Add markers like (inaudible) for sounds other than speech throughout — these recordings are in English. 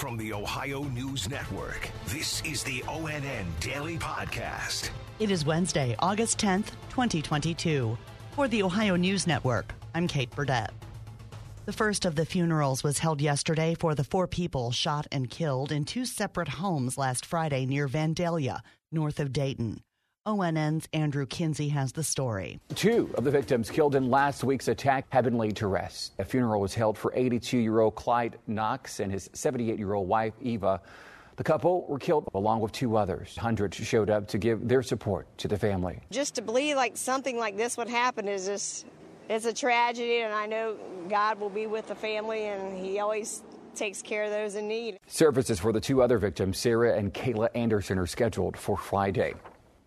From the Ohio News Network, this is the ONN Daily Podcast. It is Wednesday, August 10th, 2022. For the Ohio News Network, I'm Kate Burdett. The first of the funerals was held yesterday for the four people shot and killed in two separate homes last Friday near Vandalia, north of Dayton. ONN's Andrew Kinsey has the story. Two of the victims killed in last week's attack have been laid to rest. A funeral was held for 82 year old Clyde Knox and his 78 year old wife, Eva. The couple were killed along with two others. Hundreds showed up to give their support to the family. Just to believe like something like this would happen is just, it's a tragedy, and I know God will be with the family, and He always takes care of those in need. Services for the two other victims, Sarah and Kayla Anderson, are scheduled for Friday.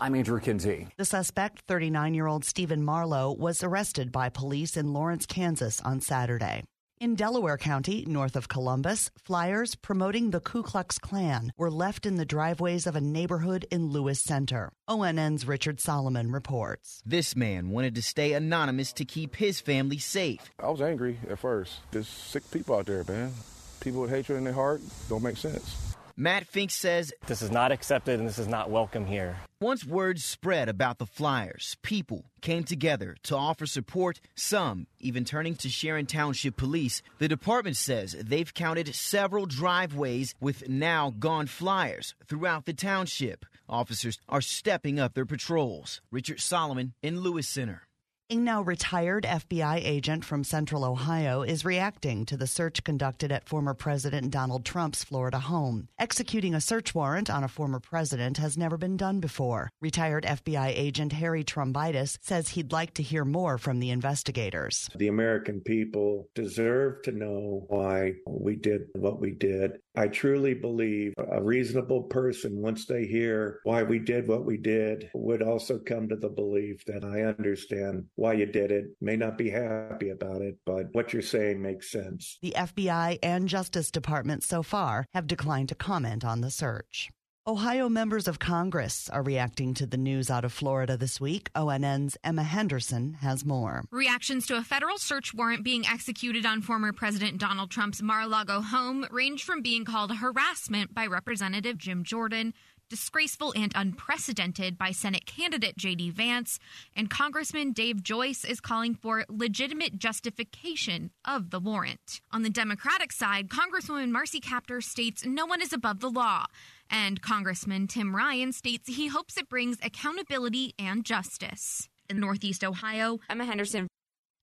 I'm Andrew Kinsey. The suspect, 39 year old Stephen Marlow, was arrested by police in Lawrence, Kansas on Saturday. In Delaware County, north of Columbus, flyers promoting the Ku Klux Klan were left in the driveways of a neighborhood in Lewis Center. ONN's Richard Solomon reports. This man wanted to stay anonymous to keep his family safe. I was angry at first. There's sick people out there, man. People with hatred in their heart don't make sense. Matt Fink says this is not accepted and this is not welcome here. Once word spread about the flyers, people came together to offer support, some even turning to Sharon Township Police. The department says they've counted several driveways with now gone flyers throughout the township. Officers are stepping up their patrols. Richard Solomon in Lewis Center. A now retired FBI agent from Central Ohio is reacting to the search conducted at former President Donald Trump's Florida home. Executing a search warrant on a former president has never been done before. Retired FBI agent Harry Trombitas says he'd like to hear more from the investigators. The American people deserve to know why we did what we did. I truly believe a reasonable person, once they hear why we did what we did, would also come to the belief that I understand why you did it. May not be happy about it, but what you're saying makes sense. The FBI and Justice Department so far have declined to comment on the search. Ohio members of Congress are reacting to the news out of Florida this week. ONN's Emma Henderson has more. Reactions to a federal search warrant being executed on former President Donald Trump's Mar a Lago home range from being called harassment by Representative Jim Jordan disgraceful and unprecedented by Senate candidate J.D. Vance, and Congressman Dave Joyce is calling for legitimate justification of the warrant. On the Democratic side, Congresswoman Marcy Kaptur states no one is above the law. And Congressman Tim Ryan states he hopes it brings accountability and justice. In Northeast Ohio, Emma Henderson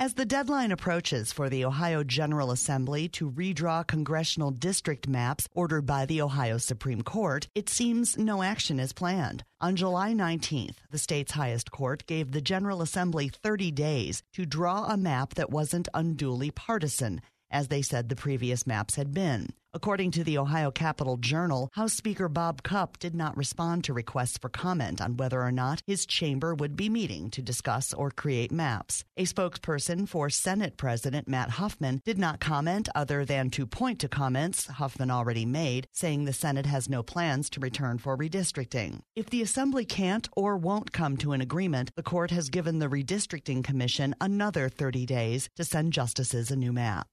as the deadline approaches for the Ohio General Assembly to redraw congressional district maps ordered by the Ohio Supreme Court, it seems no action is planned. On July 19th, the state's highest court gave the General Assembly 30 days to draw a map that wasn't unduly partisan as they said the previous maps had been. According to the Ohio Capitol Journal, House Speaker Bob Cupp did not respond to requests for comment on whether or not his chamber would be meeting to discuss or create maps. A spokesperson for Senate President Matt Huffman did not comment other than to point to comments Huffman already made, saying the Senate has no plans to return for redistricting. If the Assembly can't or won't come to an agreement, the court has given the Redistricting Commission another 30 days to send justices a new map.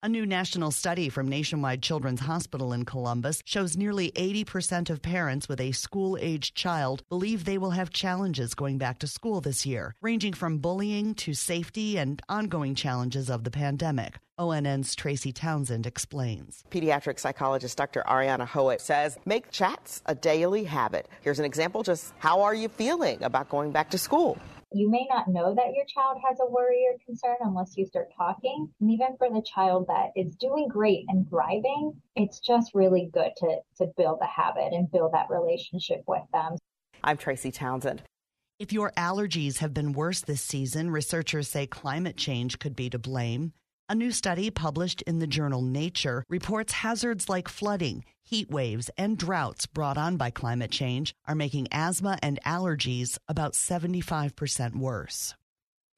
A new national study from Nationwide Children's Hospital in Columbus shows nearly 80% of parents with a school aged child believe they will have challenges going back to school this year, ranging from bullying to safety and ongoing challenges of the pandemic. ONN's Tracy Townsend explains. Pediatric psychologist Dr. Ariana Hoet says make chats a daily habit. Here's an example just how are you feeling about going back to school? You may not know that your child has a worry or concern unless you start talking. And even for the child that is doing great and thriving, it's just really good to, to build a habit and build that relationship with them. I'm Tracy Townsend. If your allergies have been worse this season, researchers say climate change could be to blame. A new study published in the journal Nature reports hazards like flooding, heat waves, and droughts brought on by climate change are making asthma and allergies about 75% worse.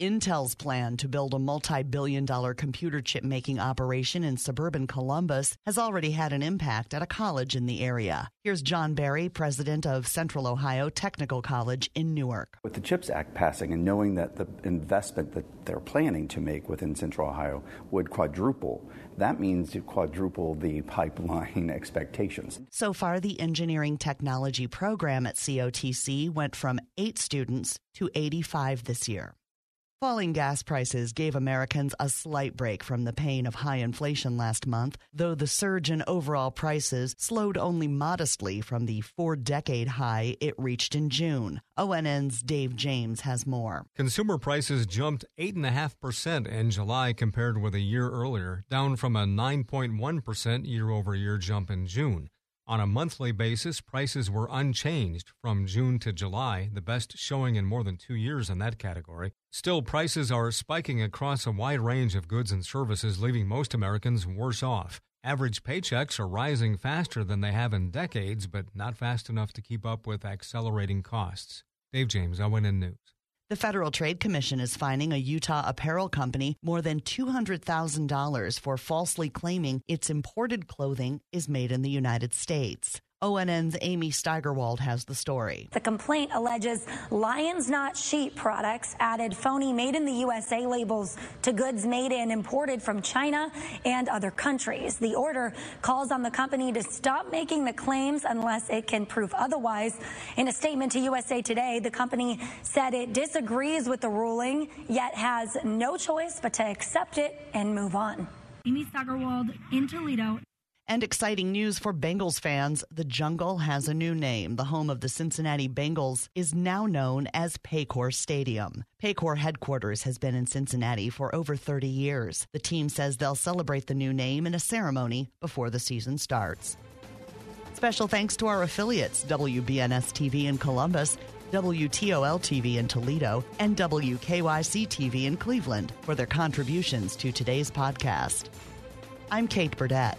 Intel's plan to build a multi billion dollar computer chip making operation in suburban Columbus has already had an impact at a college in the area. Here's John Berry, president of Central Ohio Technical College in Newark. With the CHIPS Act passing and knowing that the investment that they're planning to make within Central Ohio would quadruple That means to quadruple the pipeline (laughs) expectations. So far, the engineering technology program at COTC went from eight students to 85 this year. Falling gas prices gave Americans a slight break from the pain of high inflation last month, though the surge in overall prices slowed only modestly from the four decade high it reached in June. ONN's Dave James has more. Consumer prices jumped 8.5% in July compared with a year earlier, down from a 9.1% year over year jump in June. On a monthly basis, prices were unchanged from June to July, the best showing in more than two years in that category. Still, prices are spiking across a wide range of goods and services, leaving most Americans worse off. Average paychecks are rising faster than they have in decades, but not fast enough to keep up with accelerating costs. Dave James, ONN News. The Federal Trade Commission is fining a Utah apparel company more than $200,000 for falsely claiming its imported clothing is made in the United States. ONN's Amy Steigerwald has the story. The complaint alleges Lions Not Sheep products added phony made in the USA labels to goods made and imported from China and other countries. The order calls on the company to stop making the claims unless it can prove otherwise. In a statement to USA Today, the company said it disagrees with the ruling, yet has no choice but to accept it and move on. Amy Steigerwald in Toledo. And exciting news for Bengals fans the jungle has a new name. The home of the Cincinnati Bengals is now known as Paycor Stadium. Paycor headquarters has been in Cincinnati for over 30 years. The team says they'll celebrate the new name in a ceremony before the season starts. Special thanks to our affiliates WBNS TV in Columbus, WTOL TV in Toledo, and WKYC TV in Cleveland for their contributions to today's podcast. I'm Kate Burdett